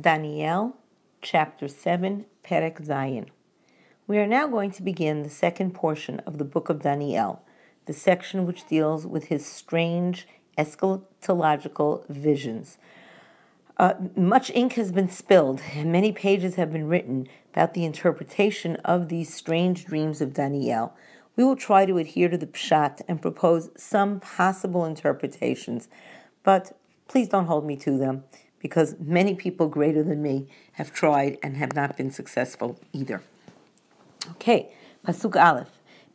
Daniel, chapter 7, Perek Zayin. We are now going to begin the second portion of the book of Daniel, the section which deals with his strange eschatological visions. Uh, much ink has been spilled, and many pages have been written about the interpretation of these strange dreams of Daniel. We will try to adhere to the Pshat and propose some possible interpretations, but please don't hold me to them because many people greater than me have tried and have not been successful either. Okay, Pasuk Aleph.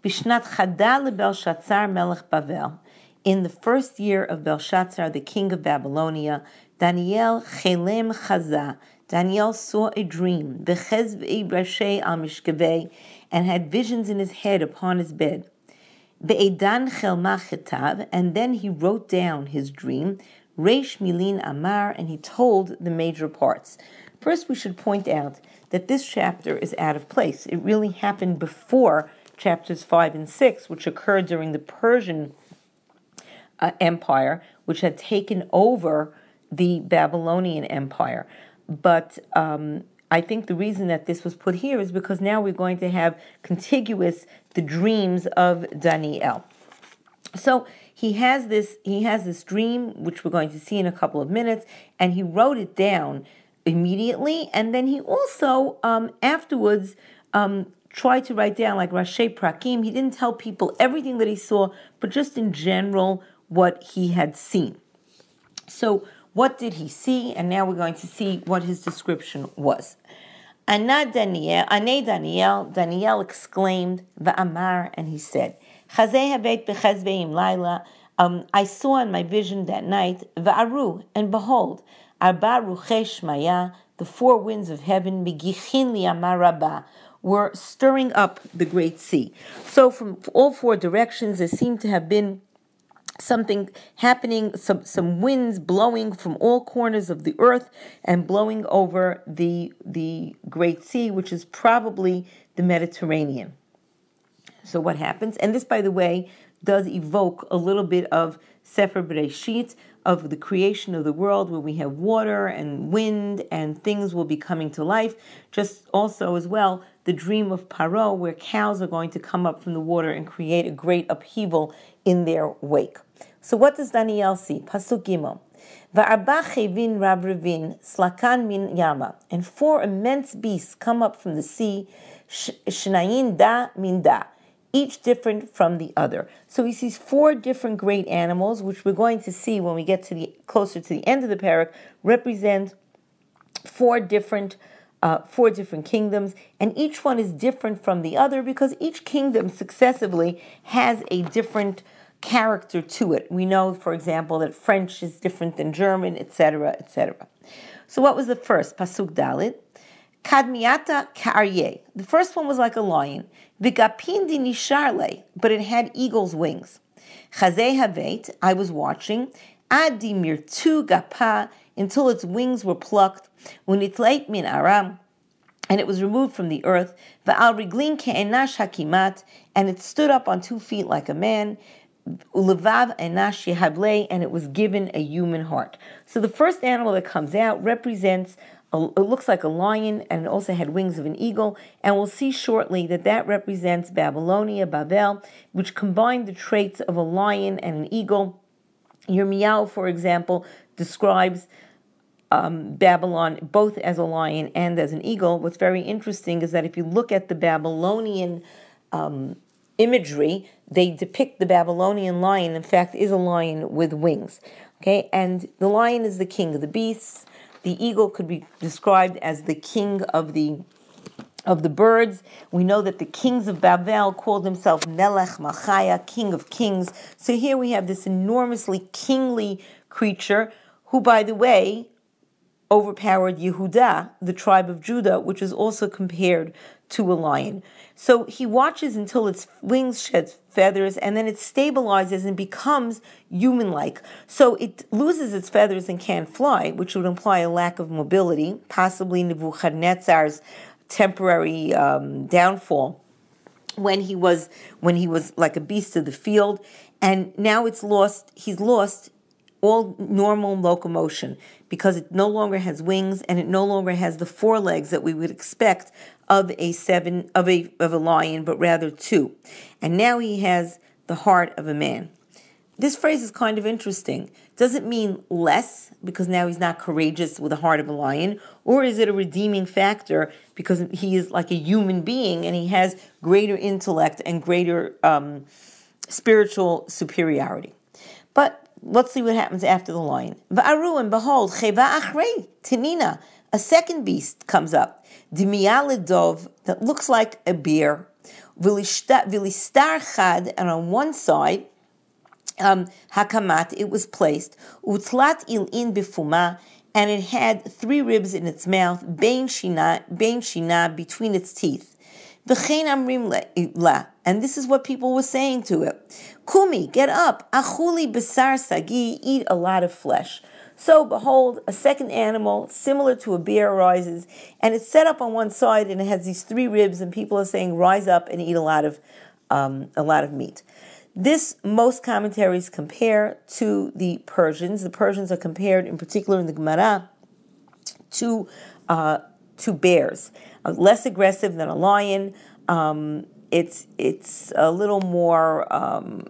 Bishnat Chada Belshazzar melech Bavel. In the first year of Belshazzar, the king of Babylonia, Daniel Chelem Chaza. Daniel saw a dream, Bechez Rashe al Mishkaveh, and had visions in his head upon his bed. Be'edan Chelma Chetav, and then he wrote down his dream, Reish Milin Amar, and he told the major parts. First, we should point out that this chapter is out of place. It really happened before chapters 5 and 6, which occurred during the Persian uh, Empire, which had taken over the Babylonian Empire. But um, I think the reason that this was put here is because now we're going to have contiguous the dreams of Daniel. So he has this he has this dream which we're going to see in a couple of minutes and he wrote it down immediately. And then he also um, afterwards um, tried to write down like Rashi Prakim. He didn't tell people everything that he saw but just in general what he had seen. So what did he see? And now we're going to see what his description was. Anna Daniel, Daniel exclaimed, The Amar, and he said, um, I saw in my vision that night, Va'aru, and behold, the four winds of heaven, were stirring up the great sea. So from all four directions, there seemed to have been something happening, some, some winds blowing from all corners of the earth and blowing over the, the Great Sea, which is probably the Mediterranean. So what happens? And this, by the way, does evoke a little bit of Sefer Bereshit, of the creation of the world, where we have water and wind and things will be coming to life. Just also as well, the dream of Paro, where cows are going to come up from the water and create a great upheaval in their wake. So what does Daniel see? Pasuk Gimel. Min yama, and four immense beasts come up from the sea, da min da, each different from the other. So he sees four different great animals, which we're going to see when we get to the closer to the end of the parak, represent four different uh, four different kingdoms, and each one is different from the other because each kingdom successively has a different character to it. We know, for example, that French is different than German, etc., etc. So, what was the first? Pasuk Dalet. Kadmiata Karye. The first one was like a lion. Vigapindi Nisharle, but it had eagle's wings. Chazeh I was watching. Adi Mirtu Gapa, until its wings were plucked. Unitleit min Aram, and it was removed from the earth. Va'al riglin ke'enash hakimat, and it stood up on two feet like a man. Ulevav enash yehavle, and it was given a human heart. So the first animal that comes out represents it looks like a lion and it also had wings of an eagle. And we'll see shortly that that represents Babylonia, Babel, which combined the traits of a lion and an eagle. Yirmiyahu, for example, describes um, Babylon both as a lion and as an eagle. What's very interesting is that if you look at the Babylonian um, imagery, they depict the Babylonian lion, in fact, is a lion with wings. Okay, and the lion is the king of the beasts. The eagle could be described as the king of the of the birds. We know that the kings of Babel called themselves Melech Malchaya, king of kings. So here we have this enormously kingly creature who, by the way, overpowered Yehuda, the tribe of Judah, which is also compared to a lion. So he watches until its wings shed feathers and then it stabilizes and becomes human like. So it loses its feathers and can't fly, which would imply a lack of mobility, possibly Nebuchadnezzar's temporary um, downfall when he was when he was like a beast of the field and now it's lost he's lost all normal locomotion because it no longer has wings and it no longer has the four legs that we would expect of a seven of a of a lion, but rather two. And now he has the heart of a man. This phrase is kind of interesting. Does it mean less because now he's not courageous with the heart of a lion? Or is it a redeeming factor because he is like a human being and he has greater intellect and greater um, spiritual superiority? But let's see what happens after the lion. Va'aru, and behold, cheva achrei, tinina, a second beast comes up. Dimialidov, that looks like a bear. Vilistar chad, and on one side, um, hakamat, it was placed, utlat il in bifuma, and it had three ribs in its mouth, bein shina, bein shina, between its teeth. And this is what people were saying to it. Kumi, get up. Achuli besar sagi, eat a lot of flesh. So behold, a second animal similar to a bear rises, and it's set up on one side, and it has these three ribs, and people are saying, "Rise up and eat a lot of, um, a lot of meat." This most commentaries compare to the Persians. The Persians are compared, in particular in the Gemara, to uh, to bears, less aggressive than a lion. Um, it's it's a little more um,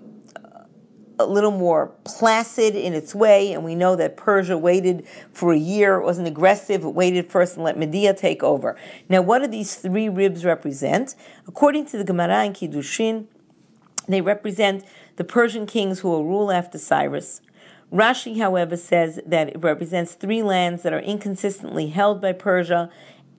a little more placid in its way, and we know that Persia waited for a year. It wasn't aggressive. It waited first and let Media take over. Now, what do these three ribs represent? According to the Gemara in Kiddushin, they represent the Persian kings who will rule after Cyrus. Rashi, however, says that it represents three lands that are inconsistently held by Persia.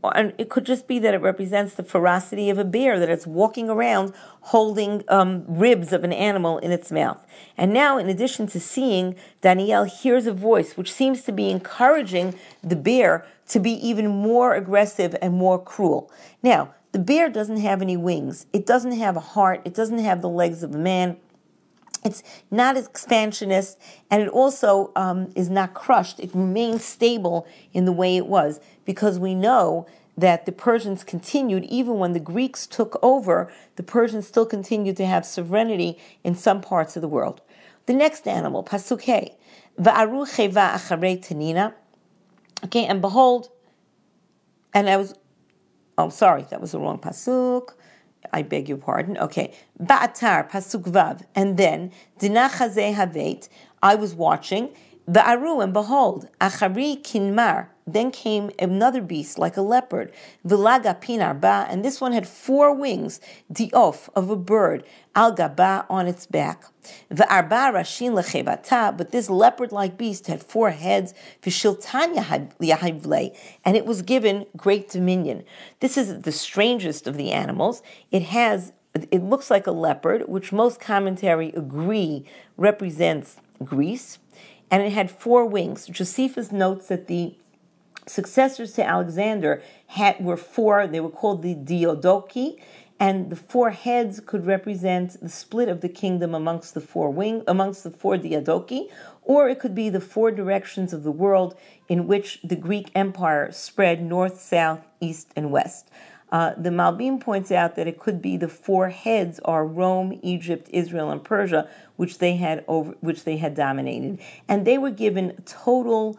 And it could just be that it represents the ferocity of a bear, that it's walking around holding um, ribs of an animal in its mouth. And now, in addition to seeing, Daniel hears a voice which seems to be encouraging the bear to be even more aggressive and more cruel. Now, the bear doesn't have any wings. It doesn't have a heart. It doesn't have the legs of a man. It's not expansionist, and it also um, is not crushed. It remains stable in the way it was because we know that the Persians continued, even when the Greeks took over, the Persians still continued to have sovereignty in some parts of the world. The next animal, Pasuk Va'aru cheva acharei tanina. Okay, and behold, and I was Oh, sorry, that was the wrong pasuk. I beg your pardon. Okay. Ba'atar, pasuk vav. And then, dinachazeh havet, I was watching, Va'aru, and behold, achari kinmar, then came another beast like a leopard, vilaga pinarba, and this one had four wings, diof of a bird, al gaba on its back. V'arba rashin lechevata, but this leopard-like beast had four heads, v'shiltan yahivle, and it was given great dominion. This is the strangest of the animals. It has, it looks like a leopard, which most commentary agree represents Greece and it had four wings. Josephus notes that the successors to Alexander had were four. They were called the Diadochi, and the four heads could represent the split of the kingdom amongst the four wing amongst the four Diadochi, or it could be the four directions of the world in which the Greek Empire spread north, south, east, and west. Uh, the Malbim points out that it could be the four heads are Rome, Egypt, Israel, and Persia, which they had over, which they had dominated, and they were given total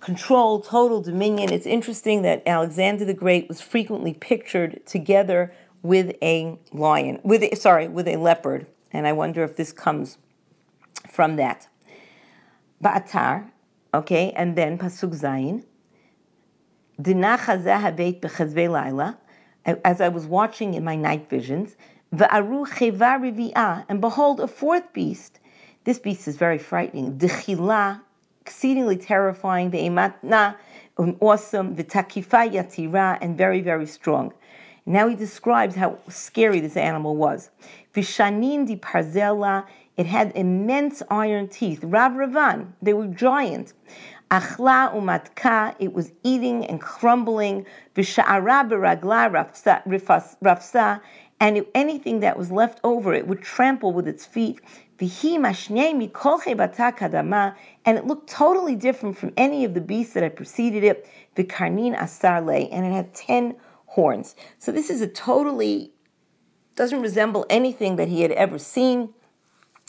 control, total dominion. It's interesting that Alexander the Great was frequently pictured together with a lion, with a, sorry, with a leopard, and I wonder if this comes from that. Ba'atar, okay, and then pasuk zayin. As I was watching in my night visions, and behold, a fourth beast. This beast is very frightening. Dechila exceedingly terrifying, ve'ematna, um, awesome, v'takifa yatira, and very, very strong. Now he describes how scary this animal was. Vishanin di parzela, it had immense iron teeth. Rav Ravan, they were giant. Achla umatka, it was eating and crumbling. Visha'ara beragla rafsa, and anything that was left over, it would trample with its feet and it looked totally different from any of the beasts that had preceded it. The Vikarnin asarle, and it had ten horns. So this is a totally doesn't resemble anything that he had ever seen.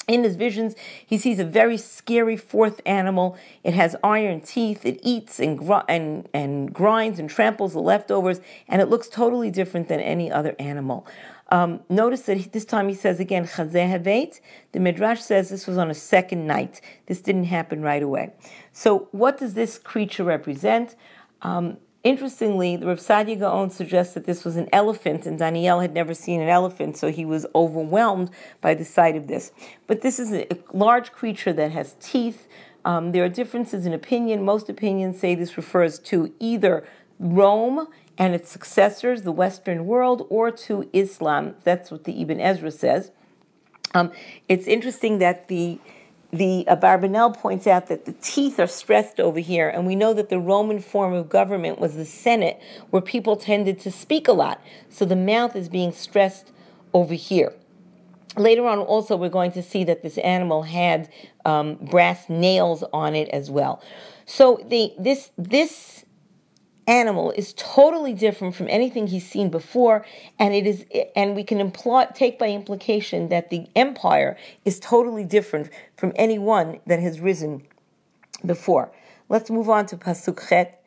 In his visions, he sees a very scary fourth animal. It has iron teeth. It eats and, gr- and, and grinds and tramples the leftovers, and it looks totally different than any other animal. Um, notice that this time he says again, The Midrash says this was on a second night. This didn't happen right away. So, what does this creature represent? Um, Interestingly, the Rav Sadia Gaon suggests that this was an elephant, and Daniel had never seen an elephant, so he was overwhelmed by the sight of this. But this is a large creature that has teeth. Um, there are differences in opinion. Most opinions say this refers to either Rome and its successors, the Western world, or to Islam. That's what the Ibn Ezra says. Um, it's interesting that the the uh, Barbanel points out that the teeth are stressed over here, and we know that the Roman form of government was the Senate, where people tended to speak a lot. So the mouth is being stressed over here. Later on, also, we're going to see that this animal had um, brass nails on it as well. So the this this animal is totally different from anything he's seen before and it is and we can imply, take by implication that the empire is totally different from any one that has risen before. Let's move on to pasuk chet.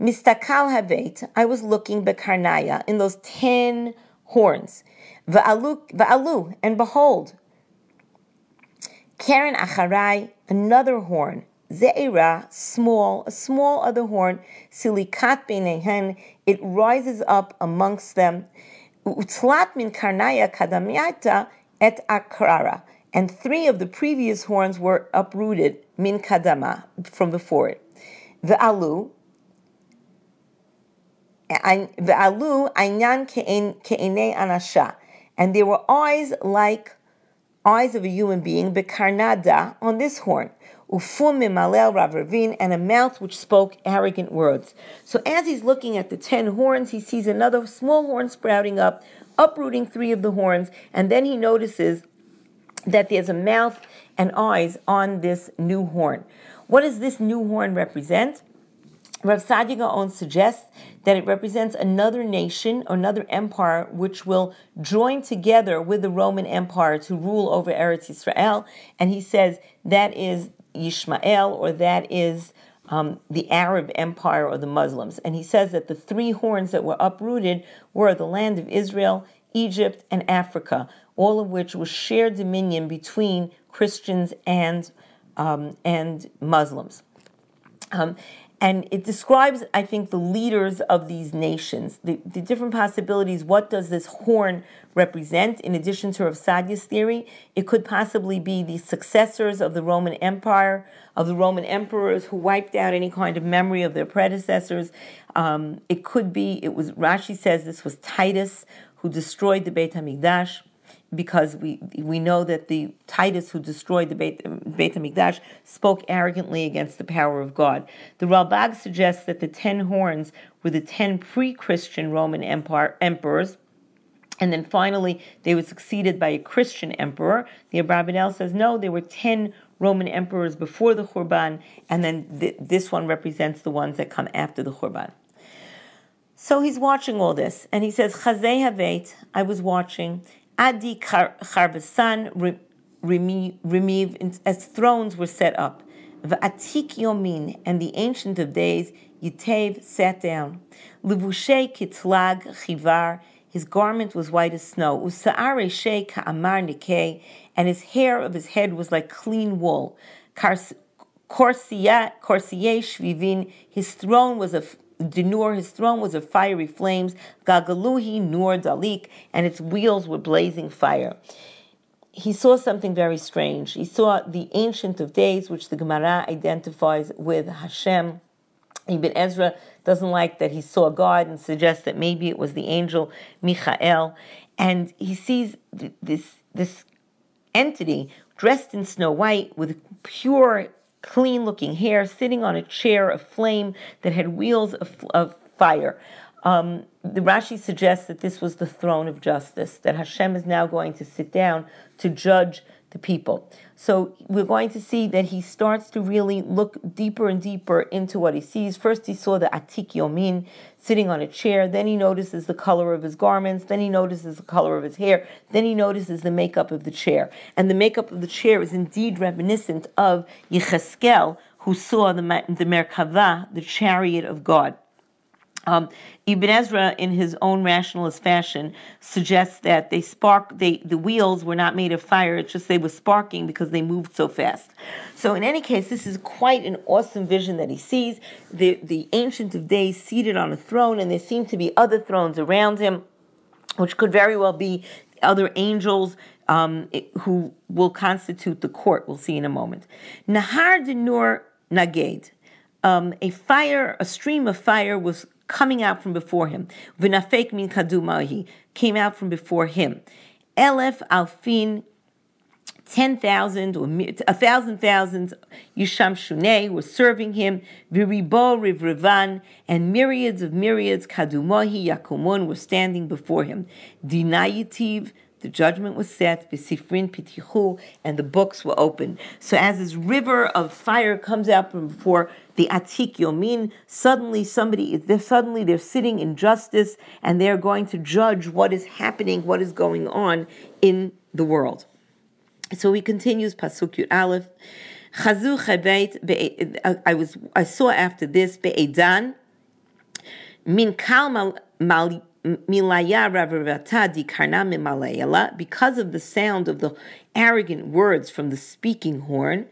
Mistakal havet i was looking bekarnaya in those 10 horns. Va'alu va'alu and behold karen acharai another horn Ze'era, small, a small other horn, silikat benehen, it rises up amongst them. Utlat min karnaya kadamiata et akrara. And three of the previous horns were uprooted, min kadama, from before it. The alu, the alu ainyan ke'ene anasha. And there were eyes like eyes of a human being, bekarnada, on this horn ufum mimalel Rav Ravin, and a mouth which spoke arrogant words. So as he's looking at the ten horns, he sees another small horn sprouting up, uprooting three of the horns, and then he notices that there's a mouth and eyes on this new horn. What does this new horn represent? Rav Sadia suggests that it represents another nation, another empire, which will join together with the Roman Empire to rule over Eretz Israel. And he says that is Yishmael, or that is um, the Arab Empire or the Muslims. And he says that the three horns that were uprooted were the land of Israel, Egypt, and Africa, all of which was shared dominion between Christians and um, and Muslims. Um, and it describes, I think, the leaders of these nations, the, the different possibilities. What does this horn represent? In addition to Rav Sadia's theory, it could possibly be the successors of the Roman Empire, of the Roman emperors who wiped out any kind of memory of their predecessors. Um, it could be, it was, Rashi says this was Titus who destroyed the Beit HaMikdash because we we know that the Titus who destroyed the Beit, Beit HaMikdash spoke arrogantly against the power of God. The Ralbag suggests that the ten horns were the ten pre-Christian Roman empire, emperors, and then finally they were succeeded by a Christian emperor. The Abravanel says no, there were ten Roman emperors before the Khurban, and then th- this one represents the ones that come after the Khurban. So he's watching all this, and he says, Chazei Havet, I was watching, Adi Charbasan Remiv, as thrones were set up. Va'atik Yomin, and the Ancient of Days, Yitev, sat down. Livushe Kitlag Chivar, his garment was white as snow. Usa'are She Ka'amar Nikeh, and his hair of his head was like clean wool. Korsiye Shvivin, his throne was of Denur, his throne was of fiery flames. Gagaluhi Nur Dalik, and its wheels were blazing fire. He saw something very strange. He saw the Ancient of Days, which the Gemara identifies with Hashem. Ibn Ezra doesn't like that he saw God and suggests that maybe it was the angel Michael. And he sees this, this entity dressed in snow white with pure clean looking hair, sitting on a chair of flame that had wheels of, of fire. Um, the Rashi suggests that this was the throne of justice, that Hashem is now going to sit down to judge the people. So we're going to see that he starts to really look deeper and deeper into what he sees. First, he saw the Atik Yomin sitting on a chair. Then he notices the color of his garments. Then he notices the color of his hair. Then he notices the makeup of the chair. And the makeup of the chair is indeed reminiscent of Yecheskel, who saw the, the Merkava, the chariot of God. Um, Ibn Ezra, in his own rationalist fashion, suggests that they spark. They the wheels were not made of fire; it's just they were sparking because they moved so fast. So, in any case, this is quite an awesome vision that he sees. The the Ancient of Days seated on a throne, and there seem to be other thrones around him, which could very well be other angels um, who will constitute the court. We'll see in a moment. Nahar de Nur Naged. Um, a fire, a stream of fire was coming out from before him. V'nafek min kadumahi came out from before him. Elef alfin ten thousand or a thousand thousands Yisham Shunei were serving him, Viribo Rivrivan, and myriads of myriads Kadumohi Yakumun were standing before him. Dinayativ the judgment was set, Sifrin pitichu, and the books were opened. So as this river of fire comes out from before the Atik Yomin, suddenly somebody is suddenly they're sitting in justice and they're going to judge what is happening, what is going on in the world. So he continues Pasuk Yud Aleph. I was I saw after this Be'edan min kal mal because of the sound of the arrogant words from the speaking horn,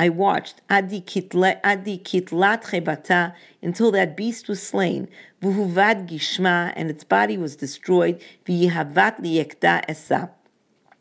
I watched adi until that beast was slain, and its body was destroyed, v'yihavat liyekta esa.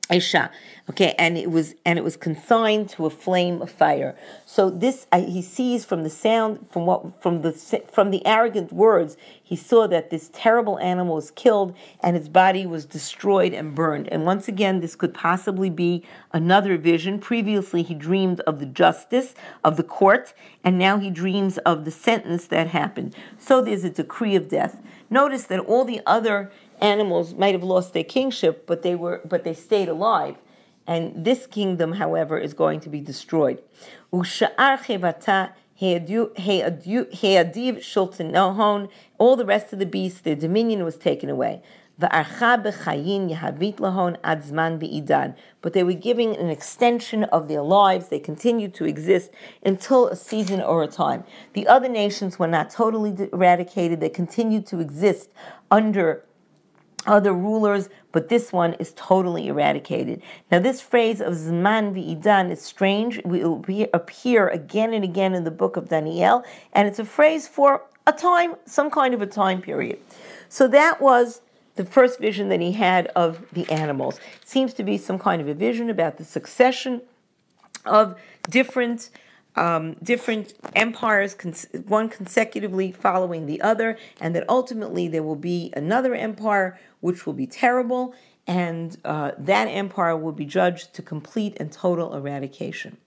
Aisha, okay, and it was and it was consigned to a flame of fire. So this uh, he sees from the sound, from what from the from the arrogant words, he saw that this terrible animal was killed and its body was destroyed and burned. And once again, this could possibly be another vision. Previously, he dreamed of the justice of the court, and now he dreams of the sentence that happened. So there's a decree of death. Notice that all the other animals might have lost their kingship, but they were but they stayed alive. And this kingdom, however, is going to be destroyed. All the rest of the beasts, their dominion was taken away. But they were giving an extension of their lives. They continued to exist until a season or a time. The other nations were not totally eradicated. They continued to exist under other rulers, but this one is totally eradicated. Now, this phrase of Zman v'idan is strange. It will appear again and again in the book of Daniel, and it's a phrase for a time, some kind of a time period. So that was the first vision that he had of the animals. It seems to be some kind of a vision about the succession of different um, different empires, one consecutively following the other, and that ultimately there will be another empire which will be terrible, and uh, that empire will be judged to complete and total eradication.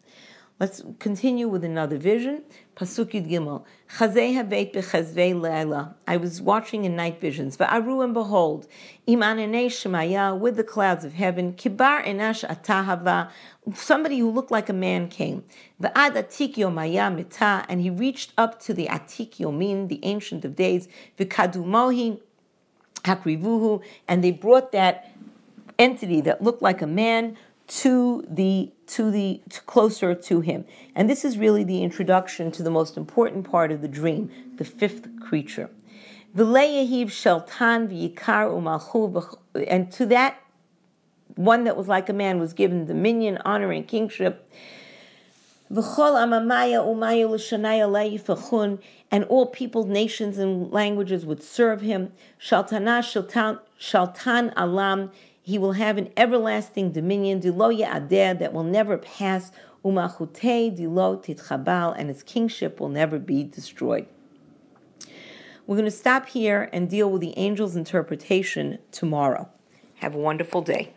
Let's continue with another vision. Pasuk Yud Gimel. Chazei habeit bechazvei. I was watching in night visions. Va'aru and behold, imanene shemaya with the clouds of heaven. Kibar enash atahava. Somebody who looked like a man came. Va'ad atik yomaya mita. And he reached up to the atik yomin, the ancient of days. V'kadumohi hakrivuhu. And they brought that entity that looked like a man to the to the to closer to him. And this is really the introduction to the most important part of the dream, the fifth creature. and to that one that was like a man was given dominion, honor, and kingship. And all people, nations, and languages would serve him. Shaltan, shaltan alam, he will have an everlasting dominion, diloya adeh, that will never pass, umachute dilo titchabal, and his kingship will never be destroyed. We're going to stop here and deal with the angel's interpretation tomorrow. Have a wonderful day.